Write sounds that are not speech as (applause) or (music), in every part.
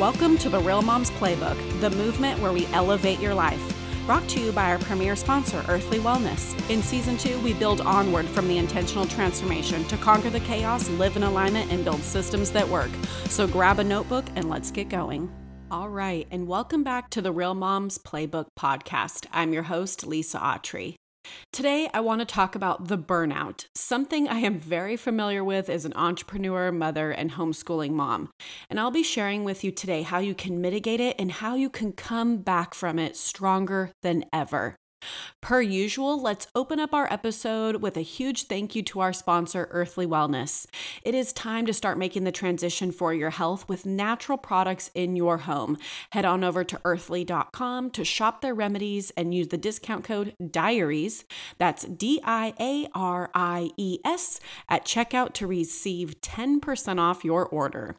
Welcome to the Real Moms Playbook, the movement where we elevate your life. Brought to you by our premier sponsor, Earthley Wellness. In season two, we build onward from the intentional transformation to conquer the chaos, live in alignment, and build systems that work. So grab a notebook and let's get going. All right, and welcome back to the Real Moms Playbook podcast. I'm your host, Lisa Autry. Today, I want to talk about the burnout, something I am very familiar with as an entrepreneur, mother, and homeschooling mom. And I'll be sharing with you today how you can mitigate it and how you can come back from it stronger than ever. Per usual, let's open up our episode with a huge thank you to our sponsor, Earthley Wellness. It is time to start making the transition for your health with natural products in your home. Head on over to earthley.com to shop their remedies and use the discount code DIARIES, that's D I A R I E S, at checkout to receive 10% off your order.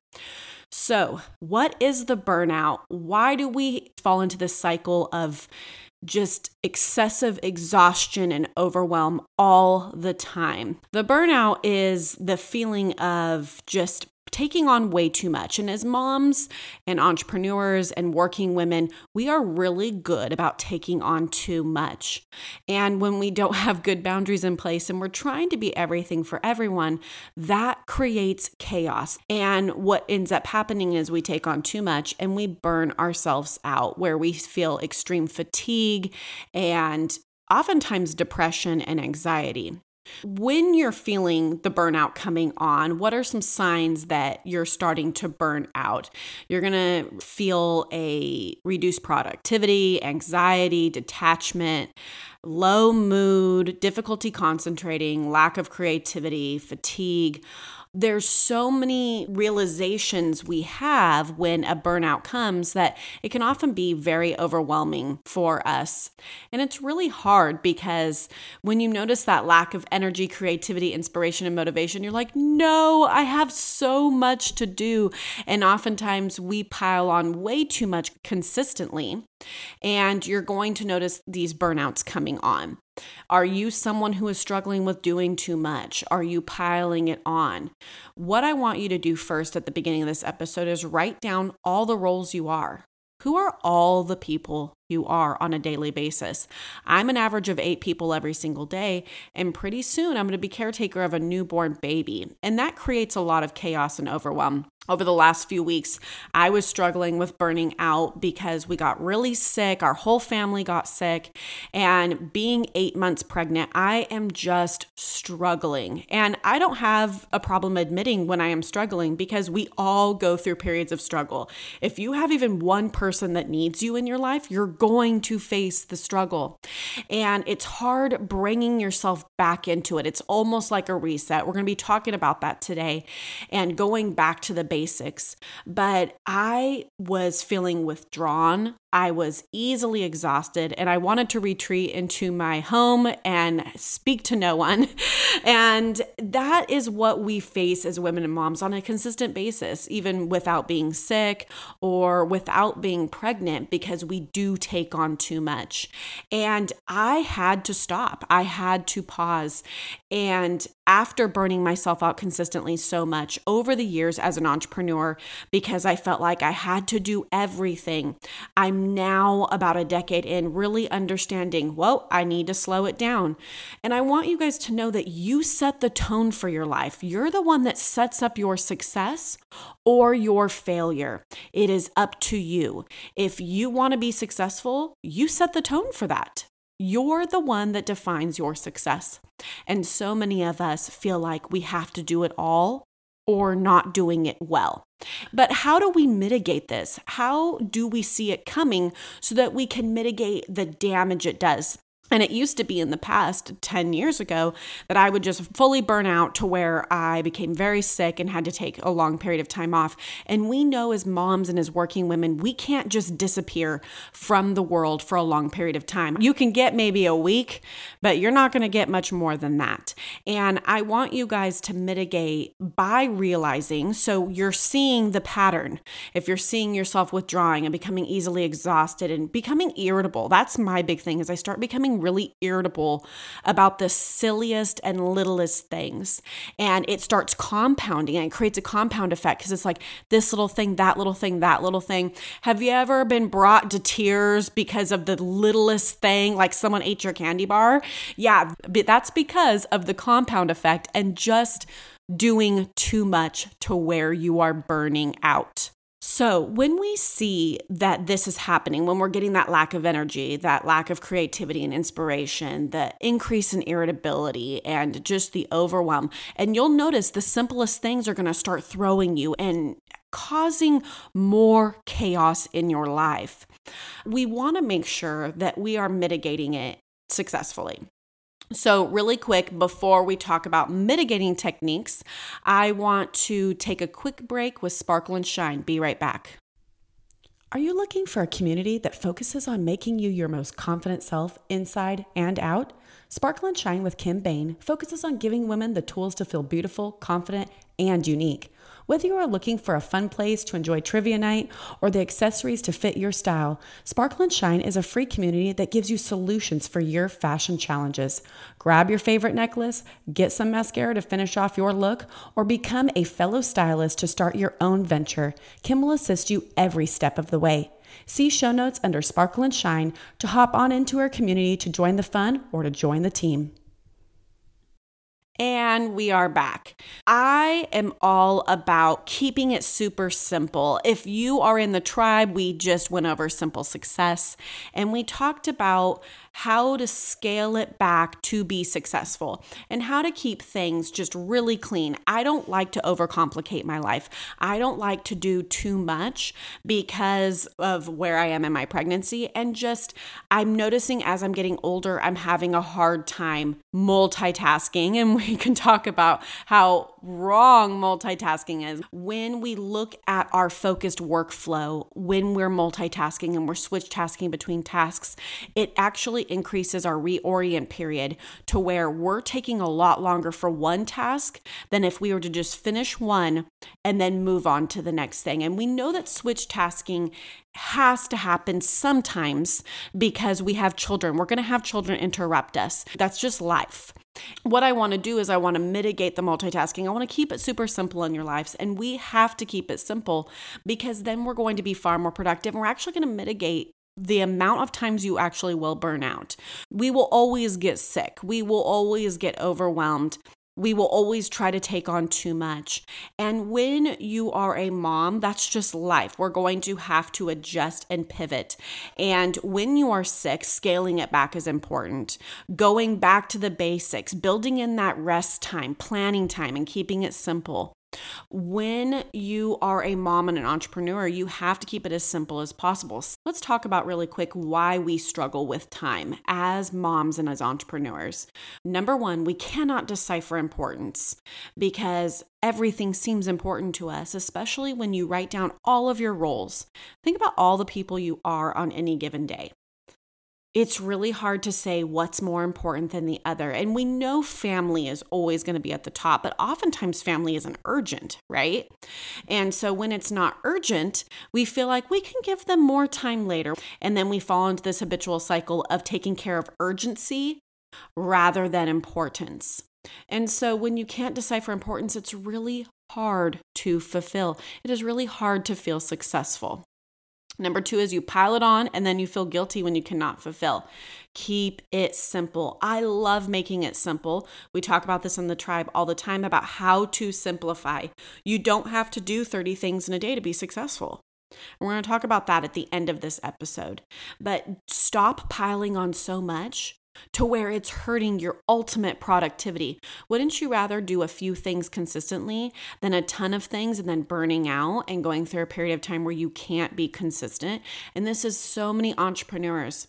So, what is the burnout? Why do we fall into this cycle of just excessive exhaustion and overwhelm all the time. The burnout is the feeling of just taking on way too much. And as moms and entrepreneurs and working women, we are really good about taking on too much. And when we don't (laughs) have good boundaries in place and we're trying to be everything for everyone, that creates chaos. And what ends up happening is we take on too much and we burn ourselves out, where we feel extreme fatigue and oftentimes depression and anxiety. When you're feeling the burnout coming on, what are some signs that you're starting to burn out? You're going to feel a reduced productivity, anxiety, detachment, low mood, difficulty concentrating, lack of creativity, fatigue there's so many realizations we have when a burnout comes that it can often be very overwhelming for us. And it's really hard because when you notice that lack of energy, creativity, inspiration, and motivation, you're like, no, I have so much to do. And oftentimes we pile on way too much consistently. And you're going to notice these burnouts coming on. Are you someone who is struggling with doing too much? Are you piling it on? What I want you to do first at the beginning of this episode is write down all the roles you are. Who are all the people you are on a daily basis? I'm an average of eight people every single day, and pretty soon I'm going to be caretaker of a newborn baby. And that creates a lot of chaos and overwhelm over the last few weeks, I was struggling with burning out because we got really sick. Our whole family got sick. And being eight months pregnant, I am just struggling. And I don't have a problem admitting when I am struggling because we all go through periods of struggle. If you have even one person that needs you in your life, you're going to face the struggle. And it's hard bringing yourself back into it. It's almost like a reset. We're going to be talking about that today and going back to the basics, but I was feeling withdrawn. I was easily exhausted and I wanted to retreat into my home and speak to no one. (laughs) And that is what we face as women and moms on a consistent basis, even without being sick or without being pregnant, because we do take on too much. And I had to stop, I had to pause. And after burning myself out consistently so much over the years as an entrepreneur, because I felt like I had to do everything, I'm now, about a decade in, really understanding, well, I need to slow it down. And I want you guys to know that you set the tone for your life. You're the one that sets up your success or your failure. It is up to you. If you want to be successful, you set the tone for that. You're the one that defines your success. And so many of us feel like we have to do it all or not doing it well. But how do we mitigate this? How do we see it coming so that we can mitigate the damage it does? And it used to be in the past, 10 years ago, that I would just fully burn out to where I became very sick and had to take a long period of time off. And we know as moms and as working women, we can't just disappear from the world for a long period of time. You can get maybe a week, but you're not going to get much more than that. And I want you guys to mitigate by realizing so you're seeing the pattern. If you're seeing yourself withdrawing and becoming easily exhausted and becoming irritable, that's my big thing is I start becoming getting really irritable about the silliest and littlest things. And it starts compounding and it creates a compound effect because it's like this little thing, that little thing, that little thing. Have you ever been brought to tears because of the littlest thing, like someone ate your candy bar? Yeah, that's because of the compound effect and just doing too much to where you are burning out. So, when we see that this is happening, when we're getting that lack of energy, that lack of creativity and inspiration, the increase in irritability, and just the overwhelm, and you'll notice the simplest things are going to start throwing you and causing more chaos in your life. We want to make sure that we are mitigating it successfully. So, really quick, before we talk about mitigating techniques, I want to take a quick break with Sparkle and Shine. Be right back. Are you looking for a community that focuses on making you your most confident self inside and out? Sparkle and Shine with Kim Bain focuses on giving women the tools to feel beautiful, confident, and unique. Whether you are looking for a fun place to enjoy trivia night or the accessories to fit your style, Sparkle and Shine is a free community that gives you solutions for your fashion challenges. Grab your favorite necklace, get some mascara to finish off your look, or become a fellow stylist to start your own venture. Kim will assist you every step of the way. See show notes under Sparkle and Shine to hop on into our community to join the fun or to join the team. And we are back. I am all about keeping it super simple. If you are in the tribe, we just went over simple success and we talked about how to scale it back to be successful and how to keep things just really clean. I don't like to overcomplicate my life. I don't like to do too much because of where I am in my pregnancy. And just, I'm noticing as I'm getting older, I'm having a hard time multitasking. And we can talk about how wrong multitasking is. When we look at our focused workflow, when we're multitasking and we're switch tasking between tasks, it actually increases our reorient period to where we're taking a lot longer for one task than if we were to just finish one and then move on to the next thing. And we know that switch tasking has to happen sometimes because we have children. We're going to have children interrupt us. That's just life. What I want to do is I want to mitigate the multitasking. I want to keep it super simple in your lives. And we have to keep it simple because then we're going to be far more productive and we're actually going to mitigate the amount of times you actually will burn out. We will always get sick. We will always get overwhelmed. We will always try to take on too much. And when you are a mom, that's just life. We're going to have to adjust and pivot. And when you are sick, scaling it back is important. Going back to the basics, building in that rest time, planning time, and keeping it simple. When you are a mom and an entrepreneur, you have to keep it as simple as possible. Let's talk about really quick why we struggle with time as moms and as entrepreneurs. Number one, we cannot decipher importance because everything seems important to us, especially when you write down all of your roles. Think about all the people you are on any given day it's really hard to say what's more important than the other. And we know family is always going to be at the top, but oftentimes family isn't urgent, right? And so when it's not urgent, we feel like we can give them more time later. And then we fall into this habitual cycle of taking care of urgency rather than importance. And so when you can't decipher importance, it's really hard to fulfill. It is really hard to feel successful. Number two is you pile it on and then you feel guilty when you cannot fulfill. Keep it simple. I love making it simple. We talk about this in the tribe all the time about how to simplify. You don't have to do 30 things in a day to be successful. We're going to talk about that at the end of this episode. But stop piling on so much to where it's hurting your ultimate productivity. Wouldn't you rather do a few things consistently than a ton of things and then burning out and going through a period of time where you can't be consistent? And this is so many entrepreneurs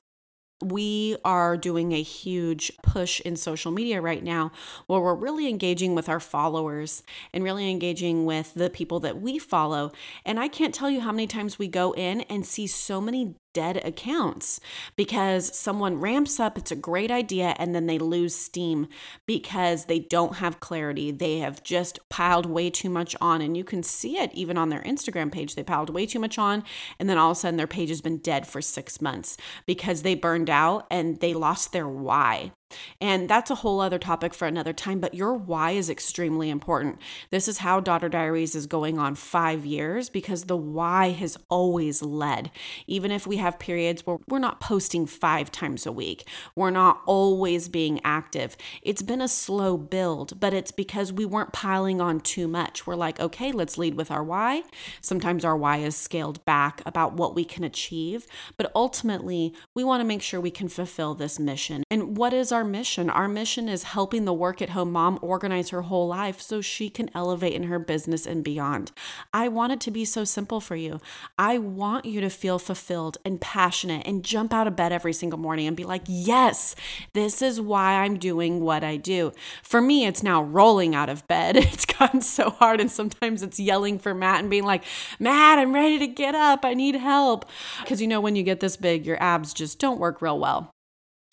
we are doing a huge push in social media right now where we're really engaging with our followers and really engaging with the people that we follow. And I can't tell you how many times we go in and see so many dead accounts because someone ramps up, it's a great idea, and then they lose steam because they don't have clarity. They have just piled way too much on. And you can see it even on their Instagram page. They piled way too much on, and then all of a sudden their page has been dead for six months because they burned out and they lost their why. And that's a whole other topic for another time, but your why is extremely important. This is how Daughter Diaries is going on five years because the why has always led. Even if we have periods where we're not posting five times a week, we're not always being active. It's been a slow build, but it's because we weren't piling on too much. We're like, okay, let's lead with our why. Sometimes our why is scaled back about what we can achieve, but ultimately, we want to make sure we can fulfill this mission. And what is our mission? Our mission is helping the work at home mom organize her whole life so she can elevate in her business and beyond. I want it to be so simple for you. I want you to feel fulfilled and passionate and jump out of bed every single morning and be like, yes, this is why I'm doing what I do. For me, it's now rolling out of bed. (laughs) It's gotten so hard. And sometimes it's yelling for Matt and being like, Matt, I'm ready to get up. I need help. Because you know, when you get this big, your abs just don't work real well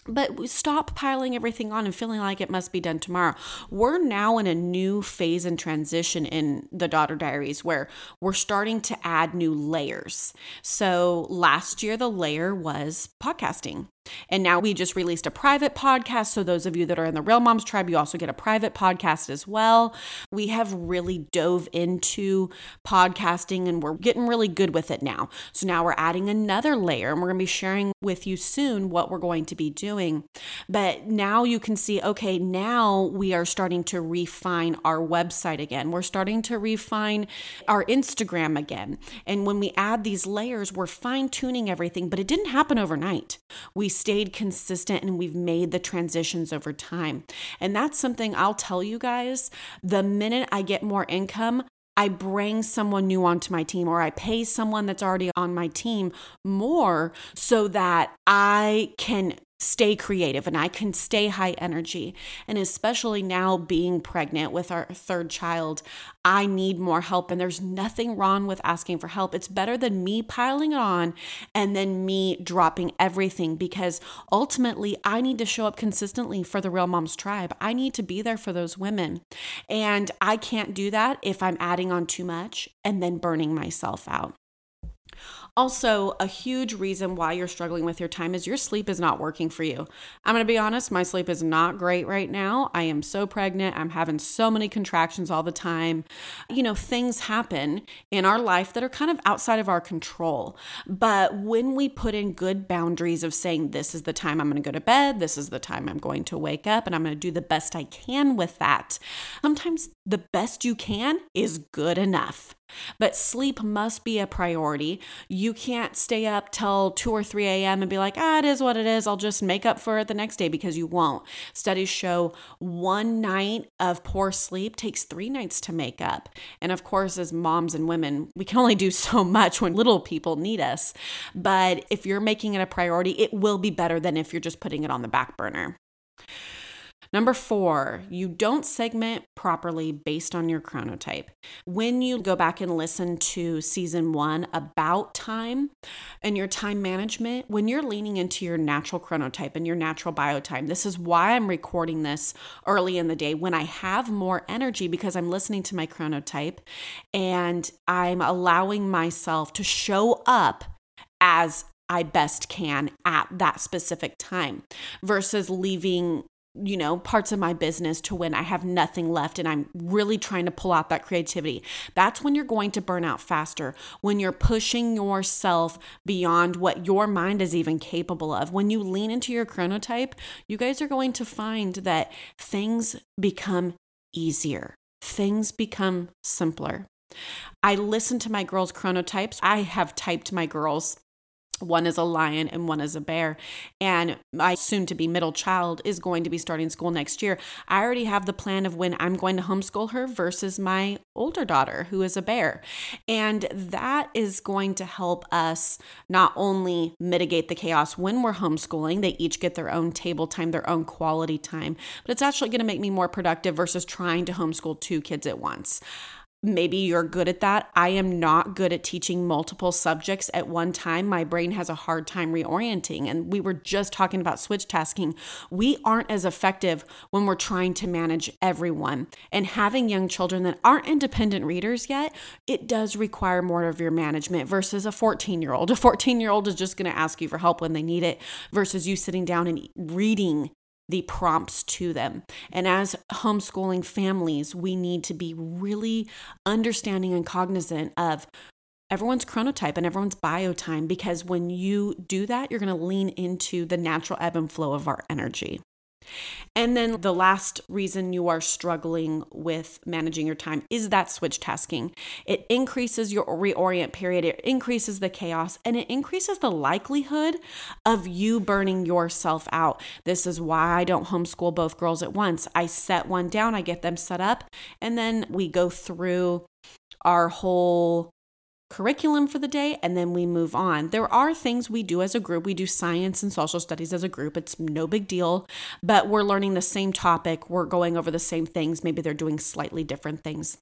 but stop piling everything on and feeling like it must be done tomorrow. We're now in a new phase and transition in the Daughter Diaries where we're starting to add new layers. So last year, the layer was podcasting. And now we just released a private podcast. So, those of you that are in the Real Moms Tribe, you also get a private podcast as well. We have really dove into podcasting and we're getting really good with it now. So, now we're adding another layer and we're going to be sharing with you soon what we're going to be doing. But now you can see okay, now we are starting to refine our website again. We're starting to refine our Instagram again. And when we add these layers, we're fine tuning everything, but it didn't happen overnight. We stayed consistent and we've made the transitions over time. And that's something I'll tell you guys the minute I get more income, I bring someone new onto my team or I pay someone that's already on my team more so that I can stay creative and I can stay high energy. And especially now being pregnant with our third child, I need more help. And there's nothing wrong with asking for help. It's better than me piling it on and then me dropping everything because ultimately I need to show up consistently for the Real Moms Tribe. I need to be there for those women. And I can't do that if I'm adding on too much and then burning myself out. Also, a huge reason why you're struggling with your time is your sleep is not working for you. I'm going to be honest, my sleep is not great right now. I am so pregnant. I'm having so many contractions all the time. You know, things happen in our life that are kind of outside of our control. But when we put in good boundaries of saying, this is the time I'm going to go to bed, this is the time I'm going to wake up, and I'm going to do the best I can with that, sometimes the best you can is good enough. But sleep must be a priority. You can't stay up till 2 or 3 a.m. and be like, ah, it is what it is. I'll just make up for it the next day because you won't. Studies show one night of poor sleep takes three nights to make up. And of course, as moms and women, we can only do (laughs) so much when little people need us. But if you're making it a priority, it will be better than if you're just putting it on the back burner. Number four, you don't segment properly based on your chronotype. When you go back and listen to season one about time and your time management, when you're leaning into your natural chronotype and your natural biotime, this is why I'm recording this early in the day when I have more energy because I'm listening to my chronotype and I'm allowing myself to show up as I best can at that specific time versus leaving you know, parts of my business to when I have nothing left and I'm really trying to pull out that creativity. That's when you're going to burn out faster, when you're pushing yourself beyond what your mind is even capable of. When you lean into your chronotype, you guys are going to find that things become easier, things become simpler. I listen to my girls' chronotypes. I have typed my girls one is a lion and one is a bear. And my soon to be middle child is going to be starting school next year. I already have the plan of when I'm going to homeschool her versus my older daughter, who is a bear. And that is going to help us not only mitigate the chaos when we're homeschooling, they each get their own table time, their own quality time, but it's actually going to make me more productive versus trying to homeschool two kids at once. Maybe you're good at that. I am not good at teaching multiple subjects at one time. My brain has a hard time reorienting. And we were just talking about switch tasking. We aren't as effective when we're trying to manage everyone. And having young children that aren't independent readers yet, it does require more of your management versus a 14 year old. A 14 year old is just going to ask you for help when they need it versus you sitting down and reading the prompts to them. And as homeschooling families, we need to be really understanding and cognizant of everyone's chronotype and everyone's biotime because when you do that, you're going to lean into the natural ebb and flow of our energy. And then the last reason you are struggling with managing your time is that switch tasking. It increases your reorient period, it increases the chaos, and it increases the likelihood of you burning yourself out. This is why I don't homeschool both girls at once. I set one down, I get them set up, and then we go through our whole curriculum for the day and then we move on. There are things we do as a group. We do science and social studies as a group. It's no big deal, but we're learning the same topic. We're going over the same things. Maybe they're doing slightly different things.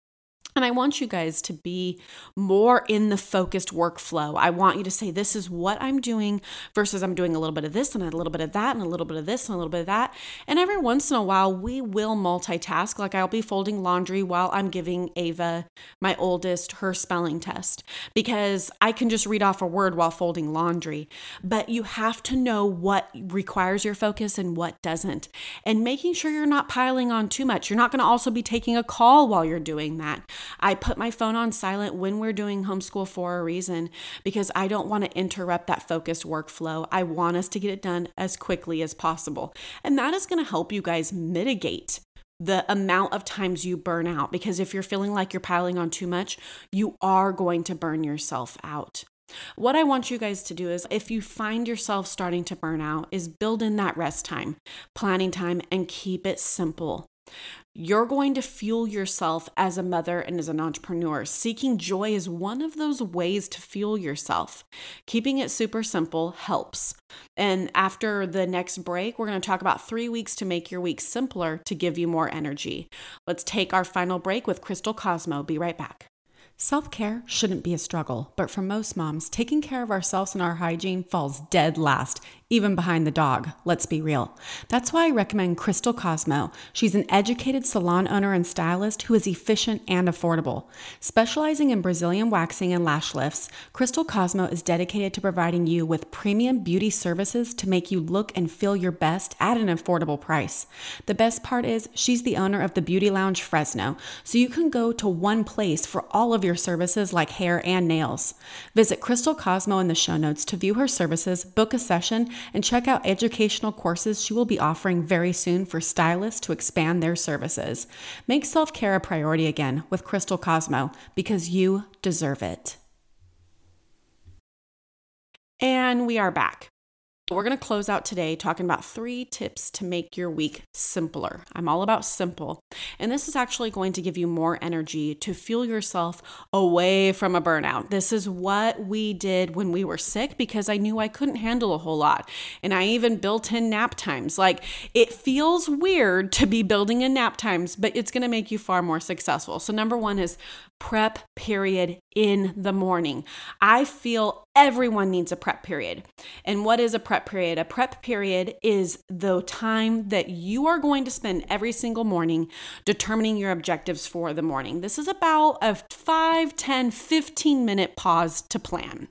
And I want you guys to be more in the focused workflow. I want you to say, This is what I'm doing versus I'm doing a little bit of this and a little bit of that and a little bit of this and a little bit of that. And every once in a while, we will multitask. Like I'll be folding laundry while I'm giving Ava, my oldest, her spelling test because I can just read off a word while folding laundry. But you have to know what requires your focus and what doesn't. And making sure you're not piling on too much. You're not going to also be taking a call while you're doing that. I put my phone on silent when we're doing homeschool for a reason because I don't want to interrupt that focused workflow. I want us to get it done as quickly as possible. And that is going to help you guys mitigate the amount of times you burn out because if you're feeling like you're piling on too much, you are going to burn yourself out. What I want you guys to do is if you find yourself starting to burn out is build in that rest time, planning time and keep it simple. You're going to fuel yourself as a mother and as an entrepreneur. Seeking joy is one of those ways to fuel yourself. Keeping it super simple helps. And after the next break, we're going to talk about three weeks to make your week simpler to give you more energy. Let's take our final break with Crystal Cosmo. Be right back. Self care shouldn't be a struggle, but for most moms, taking care of ourselves and our hygiene falls dead last, even behind the dog. Let's be real. That's why I recommend Crystal Cosmo. She's an educated salon owner and stylist who is efficient and affordable. Specializing in Brazilian waxing and lash lifts, Crystal Cosmo is dedicated to providing you with premium beauty services to make you look and feel your best at an affordable price. The best part is she's the owner of the Beauty Lounge Fresno, so you can go to one place for all of your services like hair and nails. Visit Crystal Cosmo in the show notes to view her services, book a session, and check out educational courses she will be offering very soon for stylists to expand their services. Make self care a priority again with Crystal Cosmo because you deserve it. And we are back. We're going to close out today talking about three tips to make your week simpler. I'm all about simple. And this is actually going to give you more energy to fuel yourself away from a burnout. This is what we did when we were sick because I knew I couldn't handle a whole lot. And I even built in nap times. Like it feels weird to be building in nap times, but it's going to make you far more successful. So, number one is prep period in the morning. I feel everyone needs a prep period. And what is a prep period? A prep period is the time that you are going to spend every single morning determining your objectives for the morning. This is about a 5, 10, 15 minute pause to plan.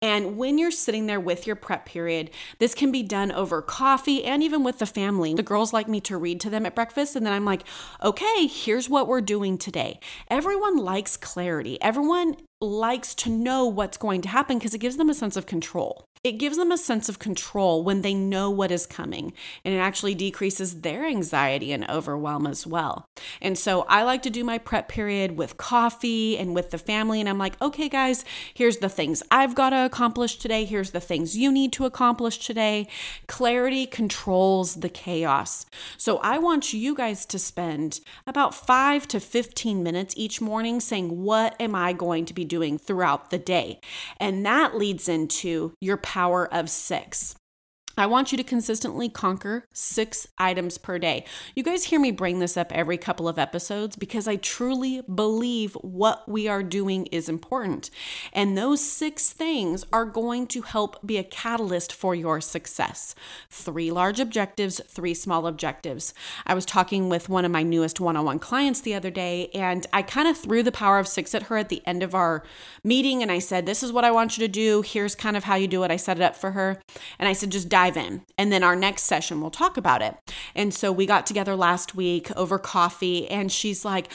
And when you're sitting there with your prep period, this can be done over coffee and even with the family. The girls like me to read to them at breakfast, and then I'm like, okay, here's what we're doing today. Everyone likes clarity. Everyone likes to know what's going to happen because it gives them a sense of control. It gives them a sense of control when they know what is coming, and it actually decreases their anxiety and overwhelm as well. And so I like to do my prep period with coffee and with the family, and I'm like, okay, guys, here's the things I've got to accomplish today. Here's the things you need to accomplish today. Clarity controls the chaos. So I want you guys to spend about five to 15 minutes each morning saying, what am I going to be doing throughout the day? And that leads into your power of six. I want you to consistently conquer six items per day. You guys hear me bring this up every couple of episodes because I truly believe what we are doing is important. And those six things are going to help be a catalyst for your success. Three large objectives, three small objectives. I was talking with one of my newest one on one clients the other day, and I kind of threw the power of six at her at the end of our meeting. And I said, This is what I want you to do. Here's kind of how you do it. I set it up for her. And I said, Just dive dive in. And then our next session, we'll talk about it. And so we got together last week over coffee, and she's like,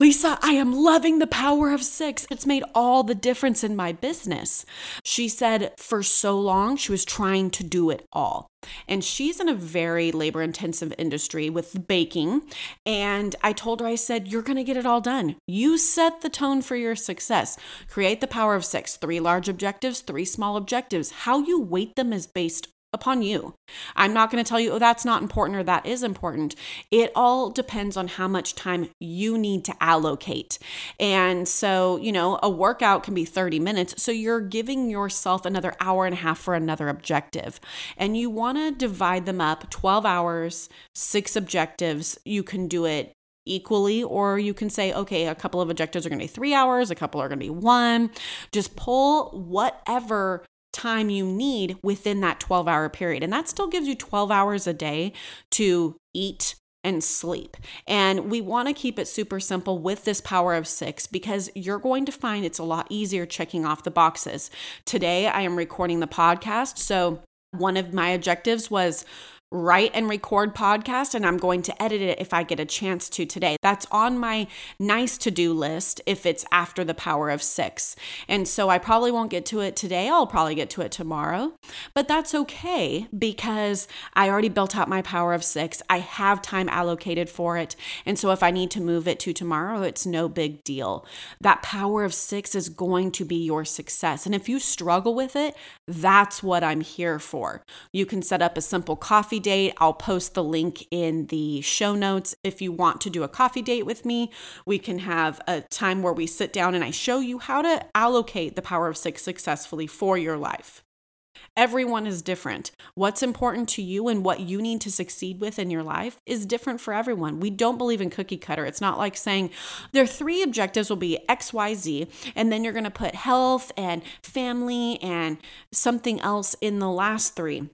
Lisa, I am loving the power of six. It's made all the difference in my business. She said for so long she was trying to do it all. And she's in a very labor intensive industry with baking. And I told her, I said, You're going to get it all done. You set the tone for your success. Create the power of six three large objectives, three small objectives. How you weight them is based upon you. I'm not going to tell you, oh, that's not important or that is important. It all depends on how much time you need to allocate. And so, you know, a workout can be 30 minutes. So you're giving yourself another hour and a half for another objective. And you want to divide them up 12 hours, six objectives. You can do it equally, or you can say, okay, a couple of objectives are going to be three hours, a couple are going to be one. Just pull whatever time you need within that 12 hour period. And that still gives you 12 hours a day to eat and sleep. And we want to keep it super simple with this power of six because you're going to find it's a lot easier checking off the boxes. Today, I am recording the podcast. So, one of my objectives was write and record podcast and I'm going to edit it if I get a chance to today. That's on my nice to do list if it's after the power of 6. And so I probably won't get to it today. I'll probably get to it tomorrow. But that's okay because I already built out my power of 6. I have time allocated for it. And so if I need to move it to tomorrow, it's no big deal. That power of 6 is going to be your success. And if you struggle with it, that's what I'm here for. You can set up a simple coffee coffee date. I'll post the link in the show notes. If you want to do a coffee date with me, we can have a time where we sit down and I show you how to allocate the power of six successfully for your life. Everyone is different. What's important to you and what you need to succeed with in your life is different for everyone. We don't believe in cookie cutter. It's not like saying their three objectives will be XYZ, and then you're going to put health and family and something else in the last three.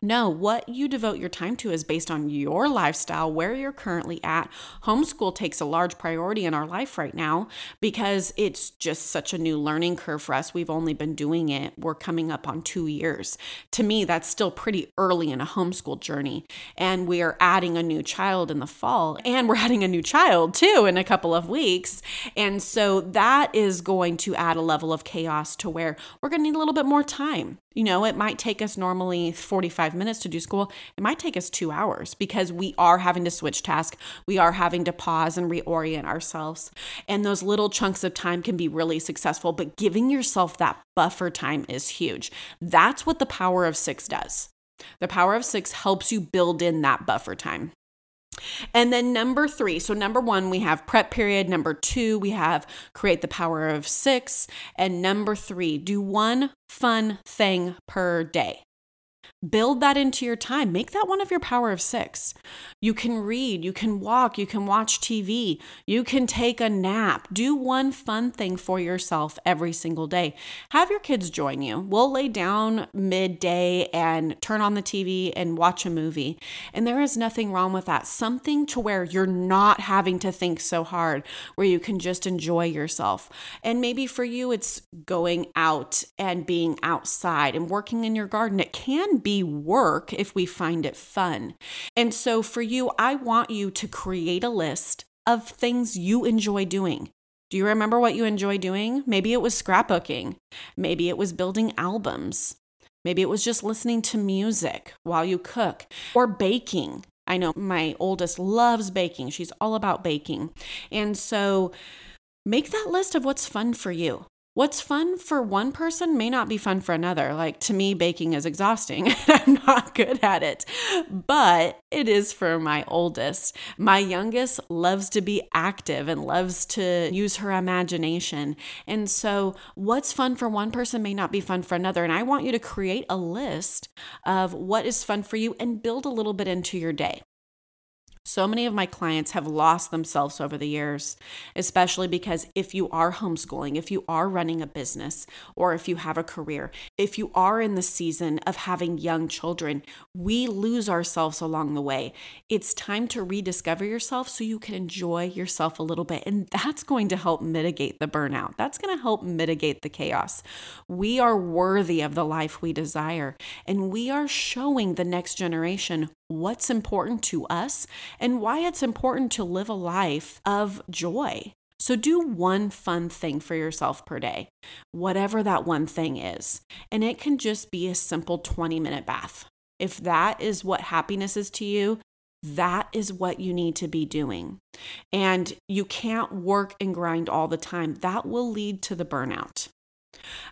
No, what you devote your time to is based on your lifestyle, where you're currently at. Homeschool takes a large priority in our life right now because it's just such a new learning curve for us. We've only been doing it, we're coming up on two years. To me, that's still pretty early in a homeschool journey. And we are adding a new child in the fall, and we're adding a new child too in a couple of weeks. And so that is going to add a level of chaos to where we're going to need a little bit more time. You know, it might take us normally 45 minutes to do school. It might take us two hours because we are having to switch task. We are having to pause and reorient ourselves. And those little chunks of time can be really successful, but giving yourself that buffer time is huge. That's what the power of six does. The power of six helps you build in that buffer time. And then number three, so number one, we have prep period. Number two, we have create the power of six. And number three, do one fun thing per day. Build that into your time. Make that one of your power of six. You can read, you can walk, you can watch TV, you can take a nap. Do one fun thing for yourself every single day. Have your kids join you. We'll lay down midday and turn on the TV and watch a movie. And there is nothing wrong with that. Something to where you're not having to think so hard, where you can just enjoy yourself. And maybe for you, it's going out and being outside and working in your garden. It can be work if we find it fun. And so for you, I want you to create a list of things you enjoy doing. Do you remember what you enjoy doing? Maybe it was scrapbooking. Maybe it was building albums. Maybe it was just listening to music while you cook or baking. I know my oldest loves baking. She's all about baking. And so make that list of what's fun for you. What's fun for one person may not be fun for another. Like to me, baking is exhausting. (laughs) I'm not good at it, but it is for my oldest. My youngest loves to be active and loves to use her imagination. And so, what's fun for one person may not be fun for another. And I want you to create a list of what is fun for you and build a little bit into your day. So many of my clients have lost themselves over the years, especially because if you are homeschooling, if you are running a business, or if you have a career, if you are in the season of having young children, we lose ourselves along the way. It's time to rediscover yourself so you can enjoy yourself a little bit. And that's going to help mitigate the burnout. That's going to help mitigate the chaos. We are worthy of the life we desire, and we are showing the next generation what's important to us and why it's important to live a life of joy. So, do one fun thing for yourself per day, whatever that one thing is. And it can just be a simple 20 minute bath. If that is what happiness is to you, that is what you need to be doing. And you can't work and grind all the time. That will lead to the burnout.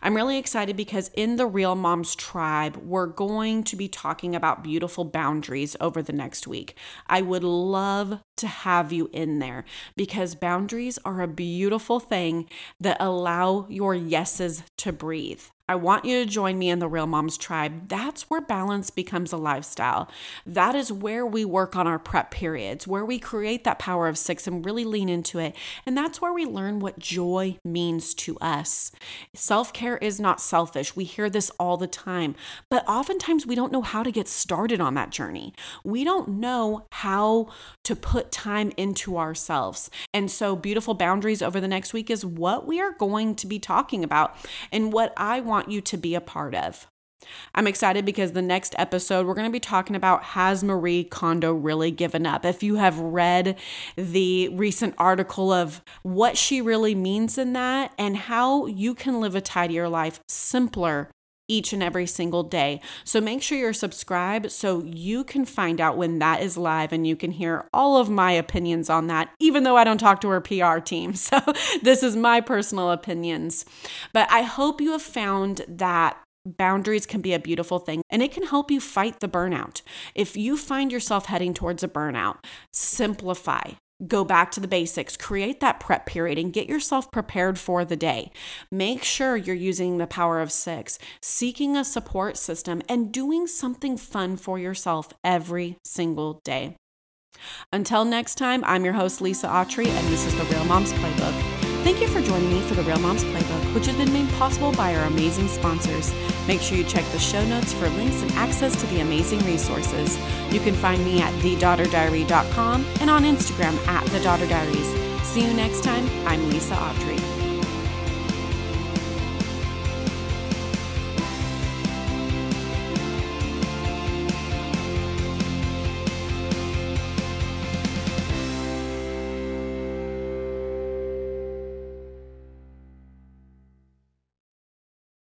I'm really excited because in the Real Moms Tribe, we're going to be talking about beautiful boundaries over the next week. I would love to have you in there because boundaries are a beautiful thing that allow your yeses to breathe. I want you to join me in the Real Moms Tribe. That's where balance becomes a lifestyle. That is where we work on our prep periods, where we create that power of six and really lean into it. And that's where we learn what joy means to us. Self care is not selfish. We hear this all the time, but oftentimes we don't know how to get started on that journey. We don't know how to put time into ourselves. And so, beautiful boundaries over the next week is what we are going to be talking about and what I want want you to be a part of. I'm excited because the next episode we're going to be talking about Has Marie Kondo really given up? If you have read the recent article of what she really means in that and how you can live a tidier life simpler each and every single day. So make sure you're subscribed so you can find out when that is live and you can hear all of my opinions on that, even though I don't talk to her PR team. (laughs) So this is my personal opinions. But I hope you have found that boundaries can be a beautiful thing and it can help you fight the burnout. If you find yourself heading towards a burnout, simplify go back to the basics, create that prep period, and get yourself prepared for the day. Make sure you're using the power of six, seeking a support system, and doing something fun for yourself every single day. Until next time, I'm your host, Lisa Autry, and this is the Real Moms Playbook. Thank you for joining me for the Real Moms Playbook, which has been made possible by our amazing sponsors. Make sure you check the show notes for links and access to the amazing resources. You can find me at thedaughterdiary.com and on Instagram at thedaughterdiaries. See you next time. I'm Lisa Autry.